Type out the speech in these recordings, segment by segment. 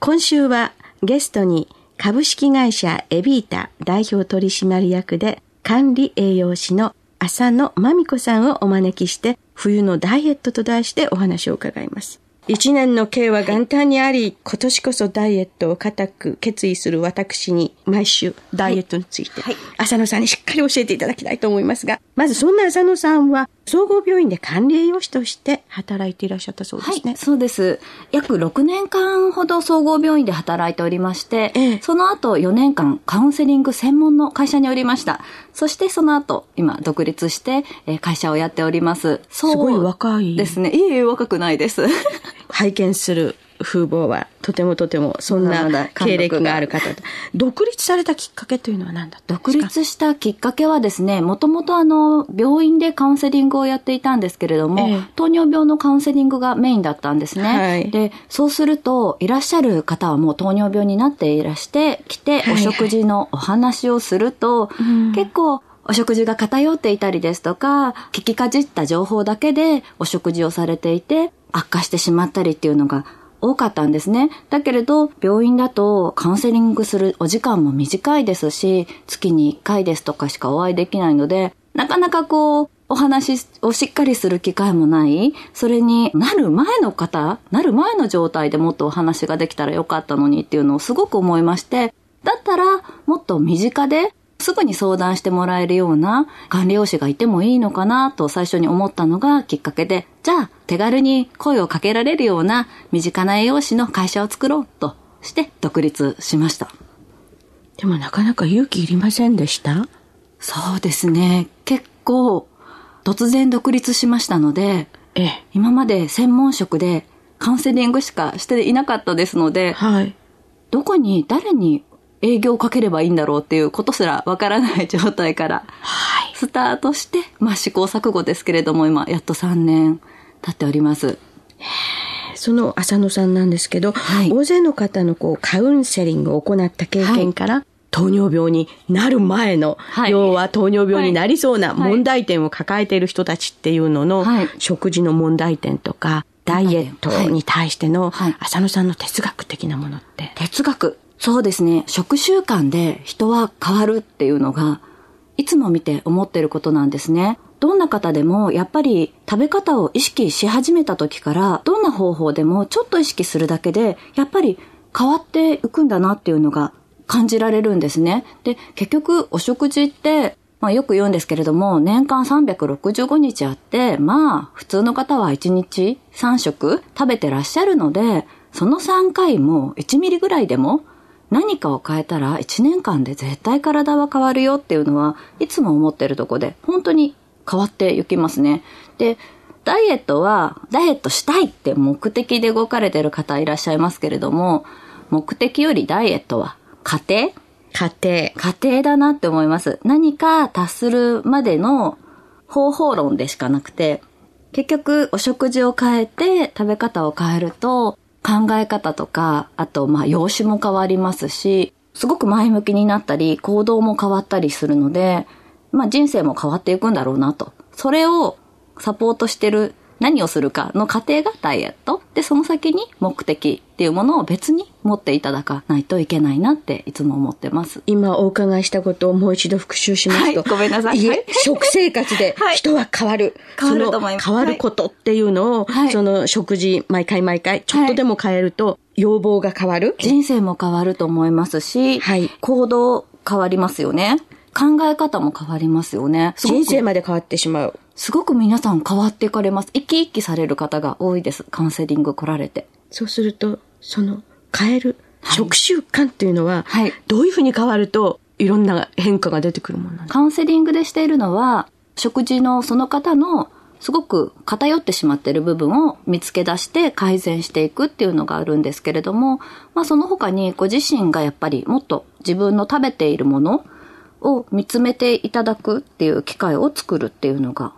今週はゲストに株式会社エビータ代表取締役で管理栄養士の浅野真美子さんをお招きして冬のダイエットと題してお話を伺います。一年の計は元旦にあり、今年こそダイエットを固く決意する私に毎週ダイエットについて、はいはい、浅野さんにしっかり教えていただきたいと思いますが、まずそんな浅野さんは総合病院で管理栄養士として働いていらっしゃったそうですね。はい、そうです。約6年間ほど総合病院で働いておりまして、ええ、その後4年間カウンセリング専門の会社におりました。そしてその後、今独立して会社をやっております。すごい若い。ですね。いえいえ若くないです。拝見する風貌はとてもとてもそんな経歴がある方独立されたきっかけというのは何だったんですか？独立したきっかけはですねもともとあの病院でカウンセリングをやっていたんですけれども、ええ、糖尿病のカウンセリングがメインだったんですね、はい、でそうするといらっしゃる方はもう糖尿病になっていらしてきて、お食事のお話をすると、はいはい、結構お食事が偏っていたりですとか、聞きかじった情報だけでお食事をされていて、悪化してしまったりっていうのが多かったんですね。だけれど、病院だとカウンセリングするお時間も短いですし、月に1回ですとかしかお会いできないので、なかなかこう、お話をしっかりする機会もない。それになる前の方、なる前の状態でもっとお話ができたらよかったのにっていうのをすごく思いまして、だったらもっと身近ですぐに相談してもらえるような管理栄養士がいてもいいのかなと最初に思ったのがきっかけで、じゃあ手軽に声をかけられるような身近な栄養士の会社を作ろうとして独立しました。でもなかなか勇気いりませんでしたそうですね。結構突然独立しましたので、ええ、今まで専門職でカウンセリングしかしていなかったですので、はい、どこに誰に営業をかければいいんだろうっていうことすらわからない状態から、スタートして、まあ試行錯誤ですけれども、今、やっと3年経っております。その浅野さんなんですけど、はい、大勢の方のこうカウンセリングを行った経験から、はい、糖尿病になる前の、はい、要は糖尿病になりそうな問題点を抱えている人たちっていうのの、食事の問題点とか、ダイエットに対しての、浅野さんの哲学的なものって。哲学そうですね。食習慣で人は変わるっていうのが、いつも見て思ってることなんですね。どんな方でもやっぱり食べ方を意識し始めた時からどんな方法でもちょっと意識するだけでやっぱり変わっていくんだなっていうのが感じられるんですね。で、結局お食事ってまあよく言うんですけれども、年間365日あって、まあ普通の方は1日3食食べてらっしゃるので、その3回も1ミリぐらいでも何かを変えたら1年間で絶対体は変わるよっていうのはいつも思ってるとこで本当に変わっていきますね。で、ダイエットはダイエットしたいって目的で動かれてる方いらっしゃいますけれども、目的よりダイエットは家庭家庭。家庭だなって思います。何か達するまでの方法論でしかなくて、結局お食事を変えて食べ方を変えると考え方とか、あと、まあ、容姿も変わりますし、すごく前向きになったり、行動も変わったりするので、まあ、人生も変わっていくんだろうなと。それをサポートしてる何をするかの過程がダイエット。で、その先に目的っていうものを別に持っていただかないといけないなっていつも思ってます。今お伺いしたことをもう一度復習しますと。はい、ごめんなさい。いえ、食生活で 人は変わる。変わると思います。変わることっていうのを、はい、その食事、毎回毎回、ちょっとでも変えると、要望が変わる、人生も変わると思いますし、はい、行動変わりますよね。考え方も変わりますよね。人生まで変わってしまう。すごく皆さん変わっていかれます。生き生きされる方が多いです。カウンセリング来られて。そうすると、その変える、食習慣っていうのは、はい、どういうふうに変わるといろんな変化が出てくるものなんですかカウンセリングでしているのは、食事のその方のすごく偏ってしまっている部分を見つけ出して改善していくっていうのがあるんですけれども、まあその他にご自身がやっぱりもっと自分の食べているものを見つめていただくっていう機会を作るっていうのが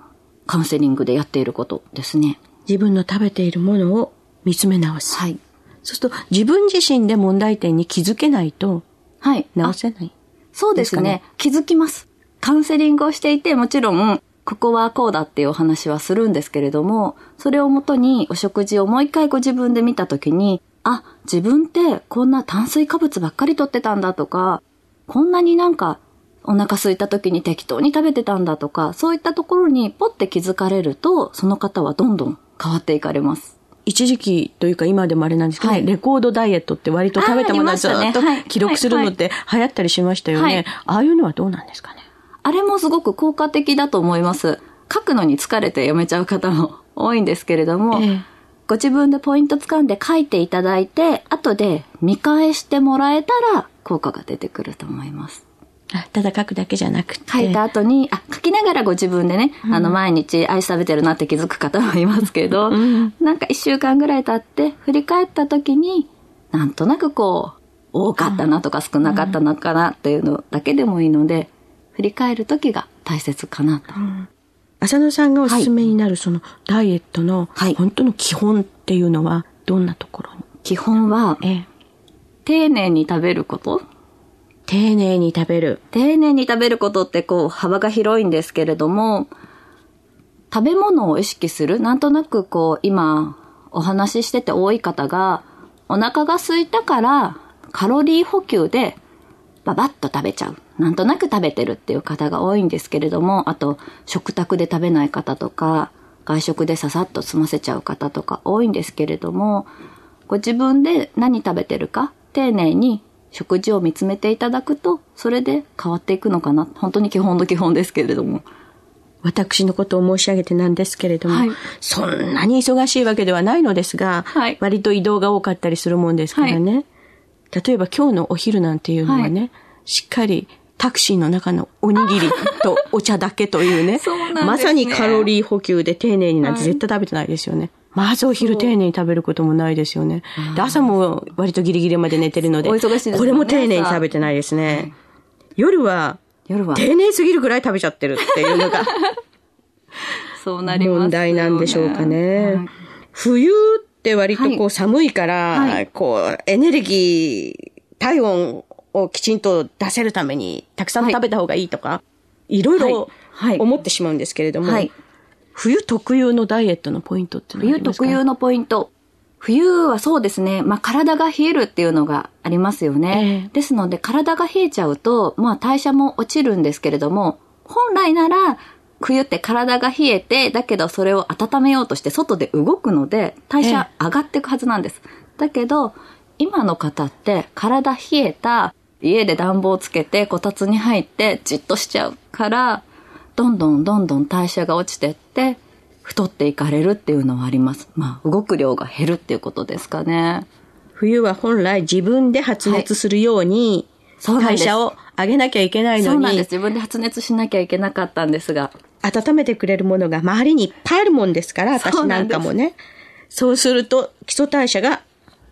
カウンセリングでやっていることですね。自分の食べているものを見つめ直す。はい。そうすると自分自身で問題点に気づけないと、はい。直せない、そうですね、ね、気づきます。カウンセリングをしていて、もちろん、ここはこうだっていうお話はするんですけれども、それをもとにお食事をもう一回ご自分で見たときに、あ、自分ってこんな炭水化物ばっかりとってたんだとか、こんなになんかお腹空いた時に適当に食べてたんだとか、そういったところにポッて気づかれると、その方はどんどん変わっていかれます。一時期というか今でもあれなんですけど、はい、レコードダイエットって割と食べたものをずっと記録するのって流行ったりしましたよね。ああいうのはどうなんですかね？あれもすごく効果的だと思います。書くのに疲れてやめちゃう方も多いんですけれども、ええ、ご自分でポイント掴んで書いていただいて、後で見返してもらえたら効果が出てくると思います。ただ書くだけじゃなくて。書いた後に、あ、書きながらご自分でね、うん、あの、毎日アイス食べてるなって気づく方もいますけど、うん、なんか一週間ぐらい経って、振り返った時に、なんとなくこう、多かったなとか少なかったなかなっていうのだけでもいいので、振り返る時が大切かなと。うん。浅野さんがおすすめになるそのダイエットの本当の基本っていうのはどんなところに、基本は、ええ、丁寧に食べること丁寧に食べる。丁寧に食べることってこう幅が広いんですけれども、食べ物を意識する。なんとなくこう今お話ししてて多い方が、お腹が空いたからカロリー補給でババッと食べちゃう。なんとなく食べてるっていう方が多いんですけれども、あと食卓で食べない方とか、外食でささっと済ませちゃう方とか多いんですけれども、ご自分で何食べてるか丁寧に食事を見つめていただくと、それで変わっていくのかな。本当に基本の基本ですけれども。私のことを申し上げてなんですけれども、はい、そんなに忙しいわけではないのですが、はい、割と移動が多かったりするもんですからね。はい、例えば今日のお昼なんていうのはね、しっかりタクシーの中のおにぎりとお茶だけというね、うねまさにカロリー補給で丁寧になんて絶対食べてないですよね。まずお昼丁寧に食べることもないですよね。で、朝も割とギリギリまで寝てるので、お忙しいです、ね、これも丁寧に食べてないですね。夜は、夜は。丁寧すぎるぐらい食べちゃってるっていうのが、そうなります、問題なんでしょうかね。はい、冬って割とこう寒いから、はい、こうエネルギー、体温をきちんと出せるためにたくさん食べた方がいいとか、はい、いろい。ろ思ってしまうんですけれども、はい冬特有のダイエットのポイントって冬特有のポイント。冬はそうですね。まあ、体が冷えるっていうのがありますよね。えー、ですので、体が冷えちゃうと、まあ、代謝も落ちるんですけれども、本来なら、冬って体が冷えて、だけどそれを温めようとして外で動くので、代謝上がっていくはずなんです。えー、だけど、今の方って体冷えた、家で暖房つけてこたつに入ってじっとしちゃうから、どんどんどんどん代謝が落ちてって、太っていかれるっていうのはあります。まあ、動く量が減るっていうことですかね。冬は本来自分で発熱するように、はい、代謝を上げなきゃいけないのに。そうなんです。自分で発熱しなきゃいけなかったんですが。温めてくれるものが周りにいっぱいあるもんですから、私なんかもね。そうすると、基礎代謝が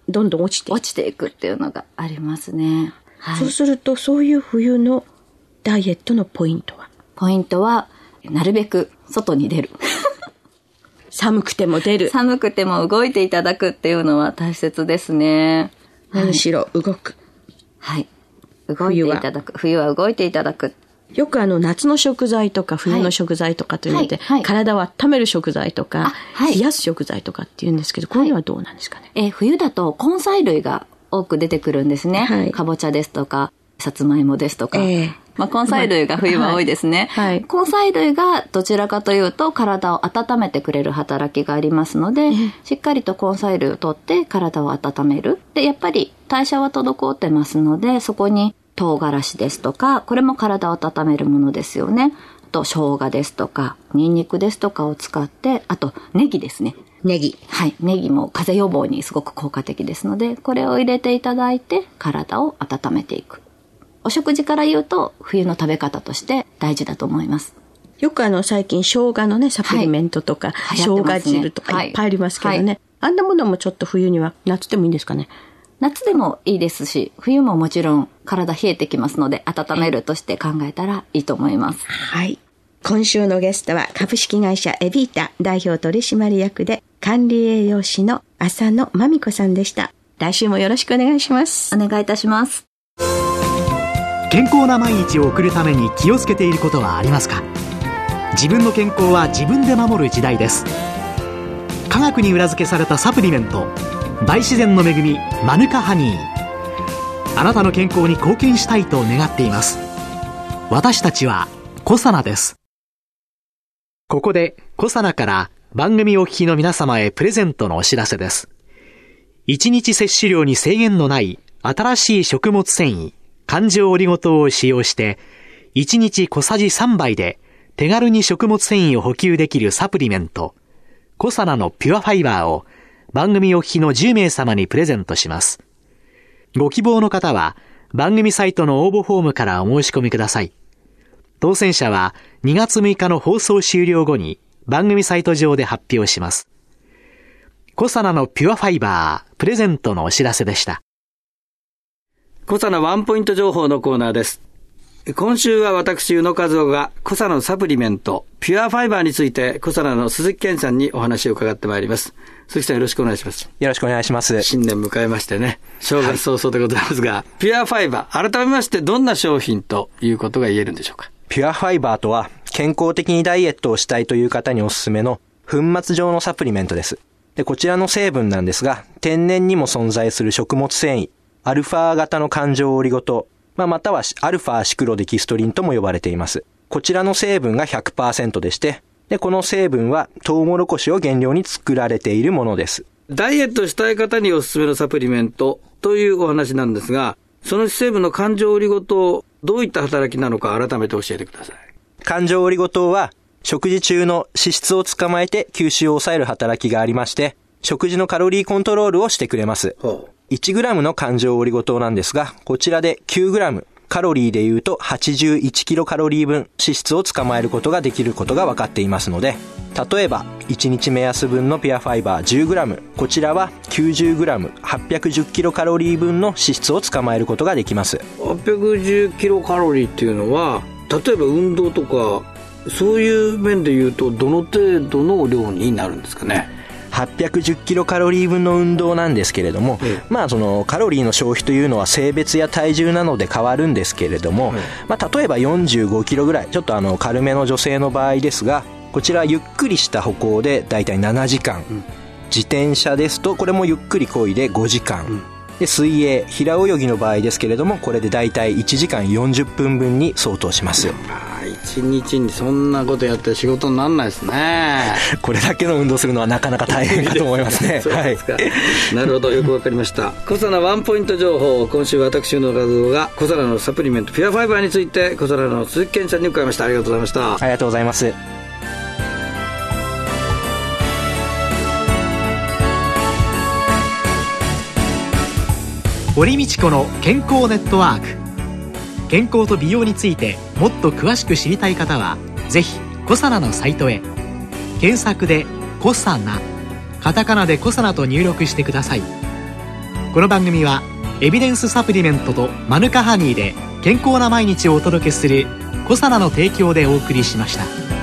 どんどん落ちていく。落ちていくっていうのがありますね。はい、そうすると、そういう冬のダイエットのポイントはポイントは、なるべく外に出る。寒くても出る。寒くても動いていただくっていうのは大切ですね。何しろ動く。はい。動いていただく。冬は動いていただく。よくあの夏の食材とか冬の食材とかというので、はいはい、体を温める食材とか、はい、冷やす食材とかっていうんですけど、こういうのはどうなんですかね、えー、冬だと根菜類が多く出てくるんですね。かぼちゃですとか、さつまいもですとか、えー、まあ、根菜類が冬は多いですね、はい、根菜類がどちらかというと体を温めてくれる働きがありますので、しっかりと根菜類をとって体を温める。で、やっぱり代謝は滞ってますので、そこに唐辛子ですとか、これも体を温めるものですよね。あと、生姜ですとか、ニンニクですとかを使って、あと、ネギですね。ネギ。はい。ネギも風邪予防にすごく効果的ですので、これを入れていただいて、体を温めていく。お食事から言うと冬の食べ方として大事だと思います。よくあの最近生姜のね、サプリメントとか、はい、生姜汁とかいっぱいありますけどね、はい、あんなものもちょっと冬には、夏でもいいんですかね？夏でもいいですし、冬ももちろん体冷えてきますので、温めるとして考えたらいいと思います。はい。今週のゲストは株式会社エビータ代表取締役で管理栄養士の浅野真美子さんでした。来週もよろしくお願いします。お願いいたします。健康な毎日を送るために気をつけていることはありますか？自分の健康は自分で守る時代です。科学に裏付けされたサプリメント大自然の恵みマヌカハニー。あなたの健康に貢献したいと願っています。私たちはコサナです。ここでコサナから番組お聞きの皆様へプレゼントのお知らせです。1日摂取量に制限のない新しい食物繊維環状オリゴ糖を使用して、1日小さじ3杯で手軽に食物繊維を補給できるサプリメント、コサナのピュアファイバーを番組お聞きの10名様にプレゼントします。ご希望の方は番組サイトの応募フォームからお申し込みください。当選者は2月6日の放送終了後に番組サイト上で発表します。コサナのピュアファイバープレゼントのお知らせでした。コサナワンポイント情報のコーナーです。今週は私、宇野和夫が、コサナのサプリメント、ピュアファイバーについて、コサナの鈴木健さんにお話を伺ってまいります。鈴木さんよろしくお願いします。よろしくお願いします。新年迎えましてね、正月早々でございますが、はい、ピュアファイバー、改めましてどんな商品ということが言えるんでしょうか？ピュアファイバーとは、健康的にダイエットをしたいという方におすすめの、粉末状のサプリメントです。で、こちらの成分なんですが、天然にも存在する食物繊維、アルファ型の環状オリゴ糖、まあ、またはアルファシクロデキストリンとも呼ばれています。こちらの成分が100%でして、で、この成分はトウモロコシを原料に作られているものです。ダイエットしたい方におすすめのサプリメントというお話なんですが、その成分の環状オリゴ糖、どういった働きなのか改めて教えてください。環状オリゴ糖は、食事中の脂質を捕まえて吸収を抑える働きがありまして、食事のカロリーコントロールをしてくれます。1g の環状オリゴ糖なんですが、こちらで 9g、カロリーで言うと81キロカロリー分脂質を捕まえることができることが分かっていますので、例えば1日目安分のピアファイバー 10g、こちらは 90g、810キロカロリー分の脂質を捕まえることができます。810キロカロリーっていうのは、例えば運動とか、そういう面で言うとどの程度の量になるんですかね？810キロカロリー分の運動なんですけれども、まあそのカロリーの消費というのは性別や体重なので変わるんですけれども、まあ例えば45キロぐらい、ちょっとあの軽めの女性の場合ですが、こちらゆっくりした歩行でだいたい7時間、自転車ですとこれもゆっくり漕いで5時間、で水泳平泳ぎの場合ですけれどもこれで大体1時間40分分に相当します一日にそんなことやって仕事にならないですね。これだけの運動するのはなかなか大変かと思いますね。はい、なるほどよくわかりました。小皿ワンポイント情報今週私の画像が小皿のサプリメントピュアファイバーについて小皿の鈴木健さんに伺いましたありがとうございました。ありがとうございます。堀道子の健康ネットワーク健康と美容についてもっと詳しく知りたい方はぜひコサナのサイトへ検索で「コサナ」カタカナで「コサナ」と入力してくださいこの番組はエビデンスサプリメントとマヌカハニーで健康な毎日をお届けする「コサナの提供」でお送りしました。